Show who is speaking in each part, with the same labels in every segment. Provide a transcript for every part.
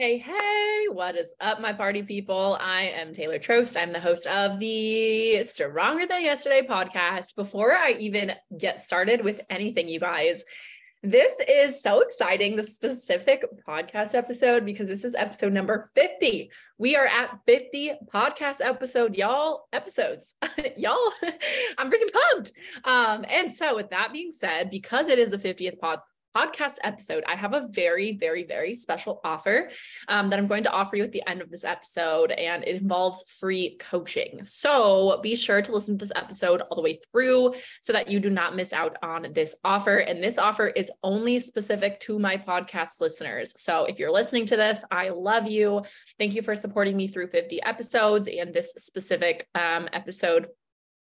Speaker 1: Hey, hey, what is up, my party people? I am Taylor Trost. I'm the host of the Stronger Than Yesterday podcast. Before I even get started with anything, you guys, this is so exciting, the specific podcast episode, because this is episode number 50. We are at 50 podcast episode, y'all, episodes. y'all, I'm freaking pumped. Um, and so with that being said, because it is the 50th pod podcast episode, I have a very, very, very special offer um, that I'm going to offer you at the end of this episode, and it involves free coaching. So be sure to listen to this episode all the way through so that you do not miss out on this offer. And this offer is only specific to my podcast listeners. So if you're listening to this, I love you. Thank you for supporting me through 50 episodes and this specific um, episode.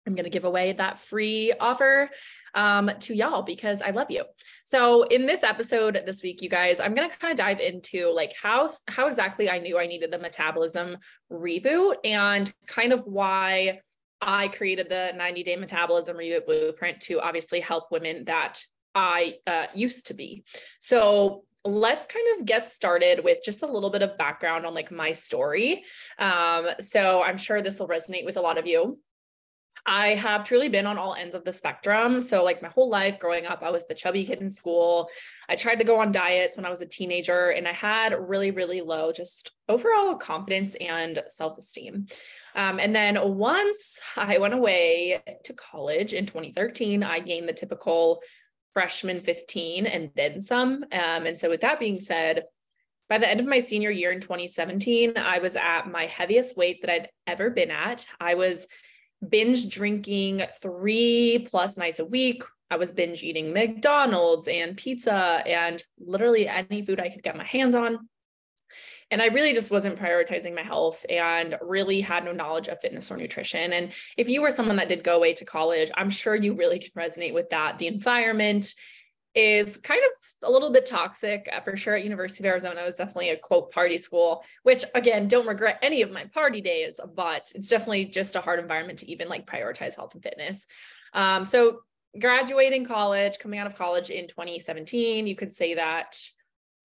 Speaker 1: I'm going to give away that free offer um, to y'all because I love you. So in this episode this week, you guys, I'm gonna kind of dive into like how how exactly I knew I needed a metabolism reboot and kind of why I created the 90 day metabolism reboot blueprint to obviously help women that I uh, used to be. So let's kind of get started with just a little bit of background on like my story. Um, so I'm sure this will resonate with a lot of you. I have truly been on all ends of the spectrum. So, like my whole life growing up, I was the chubby kid in school. I tried to go on diets when I was a teenager, and I had really, really low just overall confidence and self esteem. Um, and then once I went away to college in 2013, I gained the typical freshman 15 and then some. Um, and so, with that being said, by the end of my senior year in 2017, I was at my heaviest weight that I'd ever been at. I was binge drinking three plus nights a week. I was binge eating McDonald's and pizza and literally any food I could get my hands on. And I really just wasn't prioritizing my health and really had no knowledge of fitness or nutrition. And if you were someone that did go away to college, I'm sure you really can resonate with that. The environment is kind of a little bit toxic uh, for sure at University of Arizona. It was definitely a quote party school, which again, don't regret any of my party days, but it's definitely just a hard environment to even like prioritize health and fitness. Um, so graduating college, coming out of college in 2017, you could say that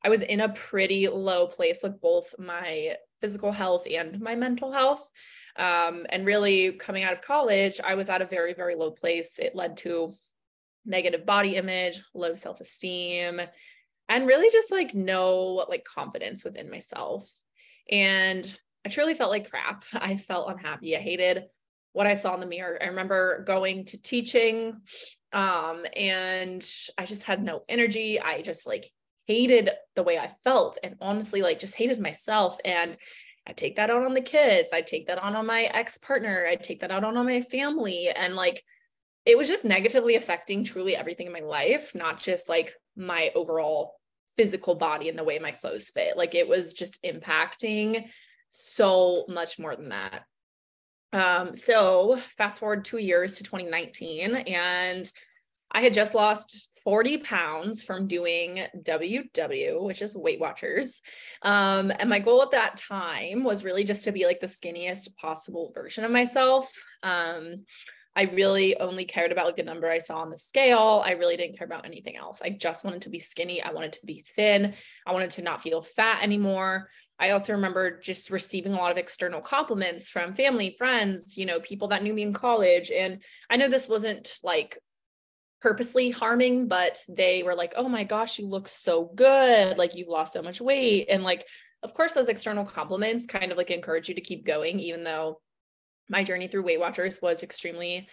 Speaker 1: I was in a pretty low place with both my physical health and my mental health. Um, and really coming out of college, I was at a very, very low place. It led to negative body image, low self esteem, and really just like no like confidence within myself. And I truly felt like crap. I felt unhappy. I hated what I saw in the mirror. I remember going to teaching um and I just had no energy. I just like hated the way I felt and honestly like just hated myself and I take that out on the kids. I take that on on my ex-partner. I take that out on, on my family and like it was just negatively affecting truly everything in my life, not just like my overall physical body and the way my clothes fit. Like it was just impacting so much more than that. Um, so fast forward two years to 2019, and I had just lost 40 pounds from doing WW, which is Weight Watchers. Um, and my goal at that time was really just to be like the skinniest possible version of myself. Um, I really only cared about like the number I saw on the scale. I really didn't care about anything else. I just wanted to be skinny. I wanted to be thin. I wanted to not feel fat anymore. I also remember just receiving a lot of external compliments from family, friends, you know, people that knew me in college. And I know this wasn't like purposely harming, but they were like, oh my gosh, you look so good. Like you've lost so much weight. And like, of course, those external compliments kind of like encourage you to keep going, even though my journey through Weight Watchers was extremely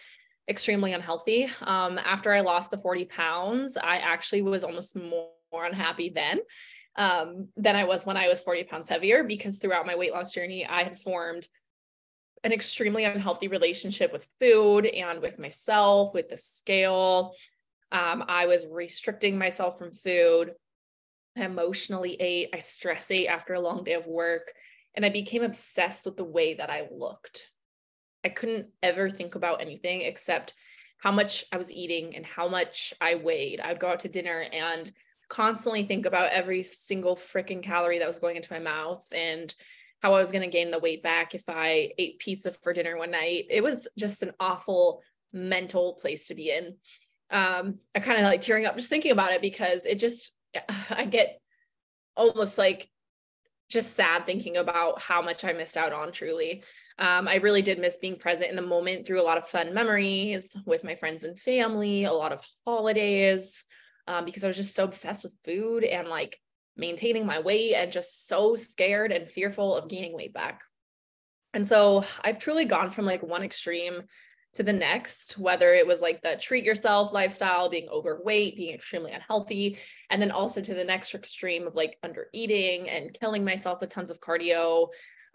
Speaker 1: extremely unhealthy. Um, after I lost the 40 pounds, I actually was almost more, more unhappy then um, than I was when I was 40 pounds heavier because throughout my weight loss journey, I had formed an extremely unhealthy relationship with food and with myself, with the scale. Um, I was restricting myself from food. I emotionally ate. I stress ate after a long day of work. And I became obsessed with the way that I looked. I couldn't ever think about anything except how much I was eating and how much I weighed. I would go out to dinner and constantly think about every single freaking calorie that was going into my mouth and how I was going to gain the weight back if I ate pizza for dinner one night. It was just an awful mental place to be in. Um, I kind of like tearing up just thinking about it because it just, I get almost like just sad thinking about how much I missed out on truly. Um, I really did miss being present in the moment through a lot of fun memories with my friends and family, a lot of holidays, um, because I was just so obsessed with food and like maintaining my weight and just so scared and fearful of gaining weight back. And so I've truly gone from like one extreme to the next, whether it was like the treat yourself lifestyle, being overweight, being extremely unhealthy, and then also to the next extreme of like under eating and killing myself with tons of cardio.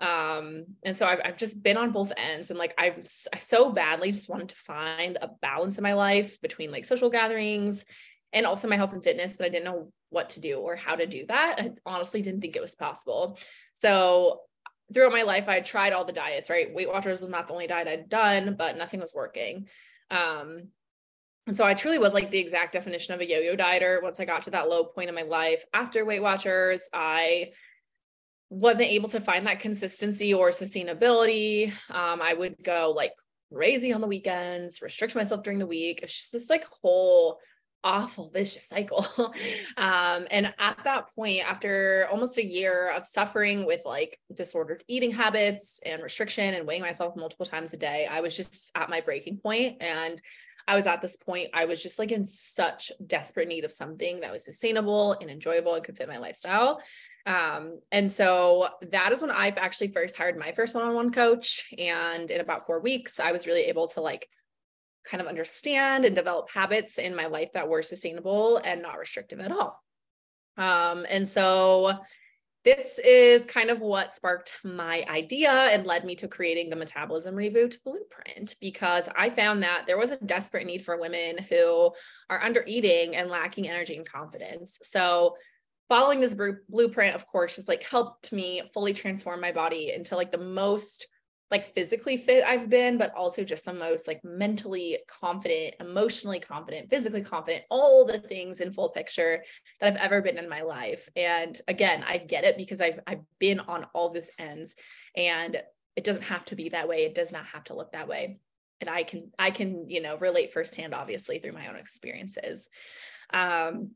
Speaker 1: Um, and so I've, I've just been on both ends and like I'm I so badly just wanted to find a balance in my life between like social gatherings and also my health and fitness, but I didn't know what to do or how to do that. I honestly didn't think it was possible. So throughout my life, I tried all the diets, right? Weight Watchers was not the only diet I'd done, but nothing was working. Um, and so I truly was like the exact definition of a yo-yo dieter. Once I got to that low point in my life after Weight Watchers, I wasn't able to find that consistency or sustainability. Um, I would go like crazy on the weekends, restrict myself during the week. It's just this like whole awful vicious cycle. um, and at that point, after almost a year of suffering with like disordered eating habits and restriction and weighing myself multiple times a day, I was just at my breaking point and I was at this point, I was just like in such desperate need of something that was sustainable and enjoyable and could fit my lifestyle. Um, and so that is when I've actually first hired my first one on one coach. And in about four weeks, I was really able to like kind of understand and develop habits in my life that were sustainable and not restrictive at all. Um, and so this is kind of what sparked my idea and led me to creating the metabolism reboot blueprint because I found that there was a desperate need for women who are under eating and lacking energy and confidence. So following this blueprint, of course, just like helped me fully transform my body into like the most like physically fit I've been, but also just the most like mentally confident, emotionally confident, physically confident, all the things in full picture that I've ever been in my life. And again, I get it because I've I've been on all this ends and it doesn't have to be that way. It does not have to look that way. And I can I can, you know, relate firsthand obviously through my own experiences. Um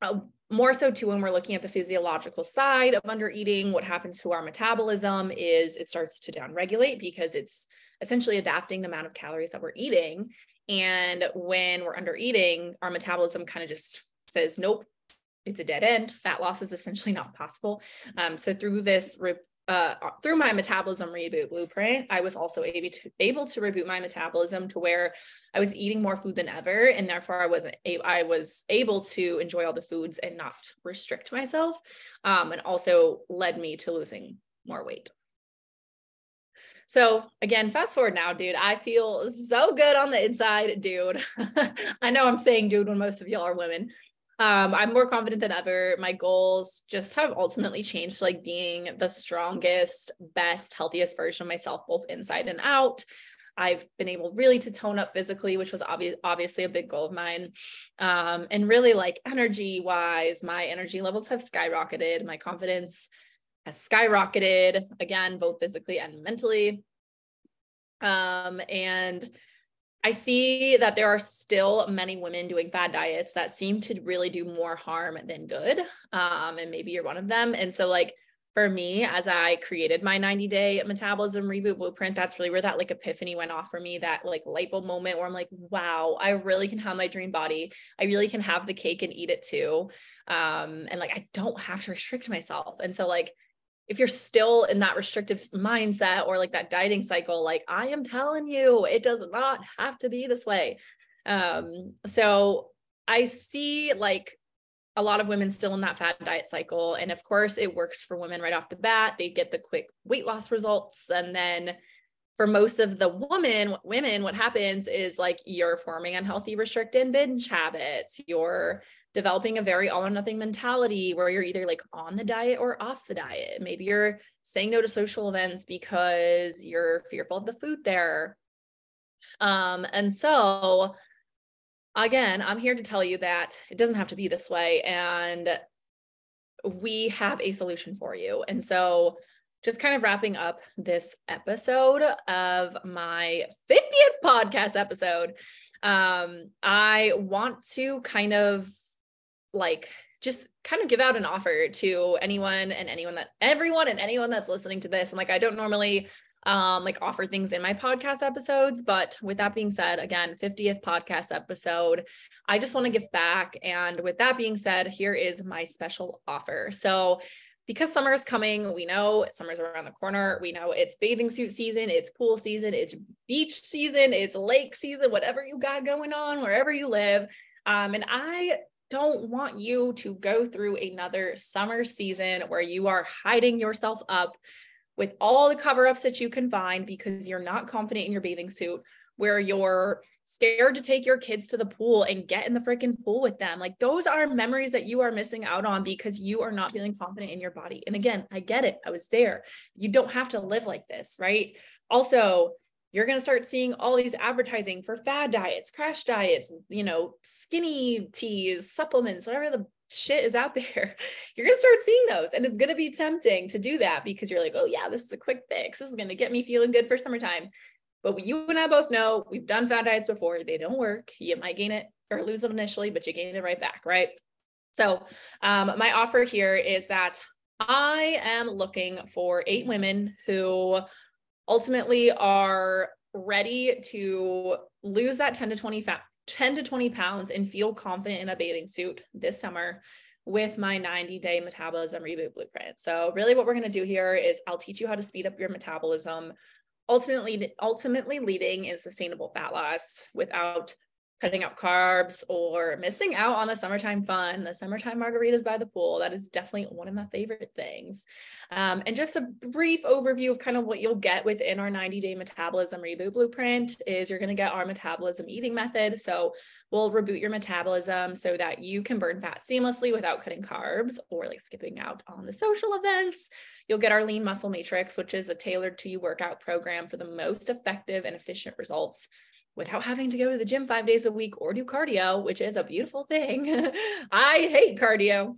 Speaker 1: uh, more so too when we're looking at the physiological side of under eating what happens to our metabolism is it starts to downregulate because it's essentially adapting the amount of calories that we're eating. And when we're under eating our metabolism kind of just says nope it's a dead end. Fat loss is essentially not possible. Um, so through this re- uh, through my metabolism reboot blueprint, I was also able to able to reboot my metabolism to where I was eating more food than ever, and therefore I wasn't I was able to enjoy all the foods and not restrict myself, um, and also led me to losing more weight. So again, fast forward now, dude. I feel so good on the inside, dude. I know I'm saying dude when most of y'all are women, um, I'm more confident than ever. My goals just have ultimately changed like being the strongest, best, healthiest version of myself, both inside and out. I've been able really to tone up physically, which was obvi- obviously a big goal of mine. Um, and really, like energy wise, my energy levels have skyrocketed. My confidence has skyrocketed again, both physically and mentally. Um, and I see that there are still many women doing fad diets that seem to really do more harm than good. Um, and maybe you're one of them. And so, like, for me, as I created my 90 day metabolism reboot blueprint, that's really where that like epiphany went off for me. That like light bulb moment where I'm like, wow, I really can have my dream body. I really can have the cake and eat it too. Um, and like, I don't have to restrict myself. And so, like, if you're still in that restrictive mindset or like that dieting cycle, like I am telling you, it does not have to be this way. Um, so I see like a lot of women still in that fad diet cycle. And of course, it works for women right off the bat. They get the quick weight loss results. And then for most of the woman women, what happens is like you're forming unhealthy restrict and binge habits. You're developing a very all or nothing mentality where you're either like on the diet or off the diet. Maybe you're saying no to social events because you're fearful of the food there. Um, and so again, I'm here to tell you that it doesn't have to be this way. And we have a solution for you. And so just kind of wrapping up this episode of my 50th podcast episode um, I want to kind of like just kind of give out an offer to anyone and anyone that everyone and anyone that's listening to this. And like, I don't normally um like offer things in my podcast episodes but with that being said again 50th podcast episode i just want to give back and with that being said here is my special offer so because summer is coming, we know summer's around the corner. We know it's bathing suit season, it's pool season, it's beach season, it's lake season, whatever you got going on, wherever you live. Um, and I don't want you to go through another summer season where you are hiding yourself up with all the cover ups that you can find because you're not confident in your bathing suit, where you're scared to take your kids to the pool and get in the freaking pool with them. Like those are memories that you are missing out on because you are not feeling confident in your body. And again, I get it. I was there. You don't have to live like this, right? Also, you're going to start seeing all these advertising for fad diets, crash diets, you know, skinny teas, supplements, whatever the shit is out there. You're going to start seeing those. And it's going to be tempting to do that because you're like, oh, yeah, this is a quick fix. This is going to get me feeling good for summertime. But you and I both know we've done fad diets before. They don't work. You might gain it or lose it initially, but you gain it right back, right? So, um, my offer here is that I am looking for eight women who ultimately are ready to lose that 10 to 20 fat 10 to 20 pounds and feel confident in a bathing suit this summer with my 90 day metabolism reboot blueprint. So really what we're going to do here is I'll teach you how to speed up your metabolism ultimately ultimately leading in sustainable fat loss without cutting out carbs or missing out on the summertime fun, the summertime margaritas by the pool. That is definitely one of my favorite things. Um, and just a brief overview of kind of what you'll get within our 90 day metabolism reboot blueprint is you're going to get our metabolism eating method. So we'll reboot your metabolism so that you can burn fat seamlessly without cutting carbs or like skipping out on the social events. You'll get our lean muscle matrix, which is a tailored to you workout program for the most effective and efficient results without having to go to the gym five days a week or do cardio, which is a beautiful thing. I hate cardio.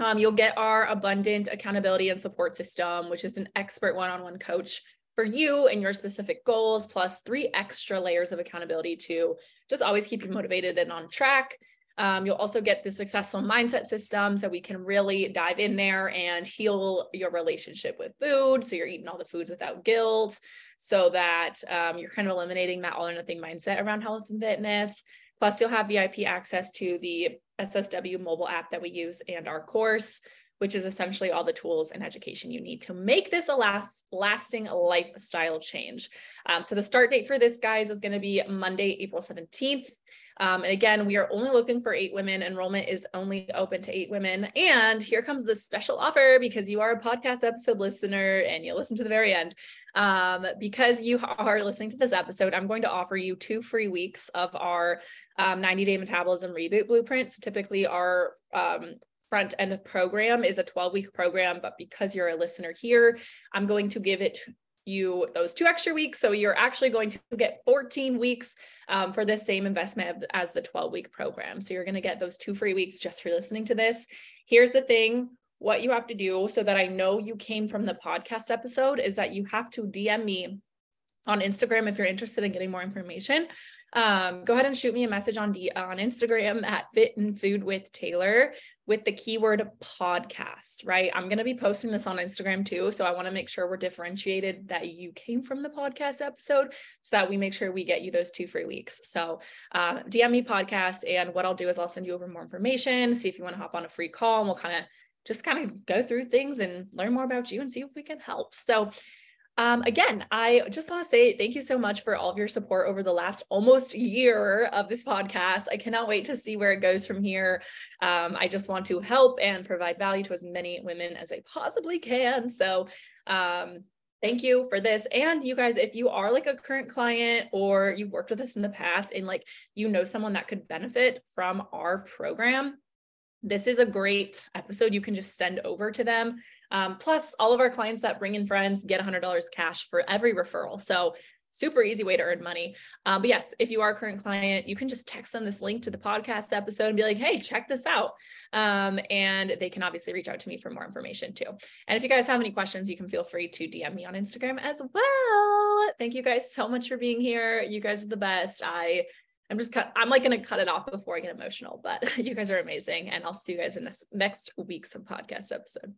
Speaker 1: Um, you'll get our abundant accountability and support system, which is an expert one on one coach for you and your specific goals, plus three extra layers of accountability to just always keep you motivated and on track. Um, you'll also get the successful mindset system so we can really dive in there and heal your relationship with food. So you're eating all the foods without guilt, so that um, you're kind of eliminating that all or nothing mindset around health and fitness. Plus, you'll have VIP access to the SSW mobile app that we use and our course, which is essentially all the tools and education you need to make this a last lasting lifestyle change. Um, so the start date for this, guys, is going to be Monday, April 17th. Um, and again, we are only looking for eight women. Enrollment is only open to eight women. And here comes the special offer because you are a podcast episode listener and you listen to the very end. Um, because you are listening to this episode, I'm going to offer you two free weeks of our um, 90 day metabolism reboot blueprint. So typically, our um, front end program is a 12 week program, but because you're a listener here, I'm going to give it you those two extra weeks. So you're actually going to get 14 weeks um, for the same investment as the 12 week program. So you're going to get those two free weeks just for listening to this. Here's the thing what you have to do so that I know you came from the podcast episode is that you have to DM me on Instagram if you're interested in getting more information. Um, go ahead and shoot me a message on D- on Instagram at Fit and Food with Taylor with the keyword podcast, right? I'm going to be posting this on Instagram too. So I want to make sure we're differentiated that you came from the podcast episode so that we make sure we get you those two free weeks. So um, DM me podcast. And what I'll do is I'll send you over more information, see if you want to hop on a free call and we'll kind of just kind of go through things and learn more about you and see if we can help. So um, again, I just want to say thank you so much for all of your support over the last almost year of this podcast. I cannot wait to see where it goes from here. Um, I just want to help and provide value to as many women as I possibly can. So, um, thank you for this. And you guys, if you are like a current client or you've worked with us in the past and like you know someone that could benefit from our program, this is a great episode you can just send over to them. Um, plus, all of our clients that bring in friends get $100 cash for every referral. So, super easy way to earn money. Um, but yes, if you are a current client, you can just text them this link to the podcast episode and be like, hey, check this out. Um, and they can obviously reach out to me for more information too. And if you guys have any questions, you can feel free to DM me on Instagram as well. Thank you guys so much for being here. You guys are the best. I I'm just cut. I'm like going to cut it off before I get emotional, but you guys are amazing. And I'll see you guys in this next week's podcast episode.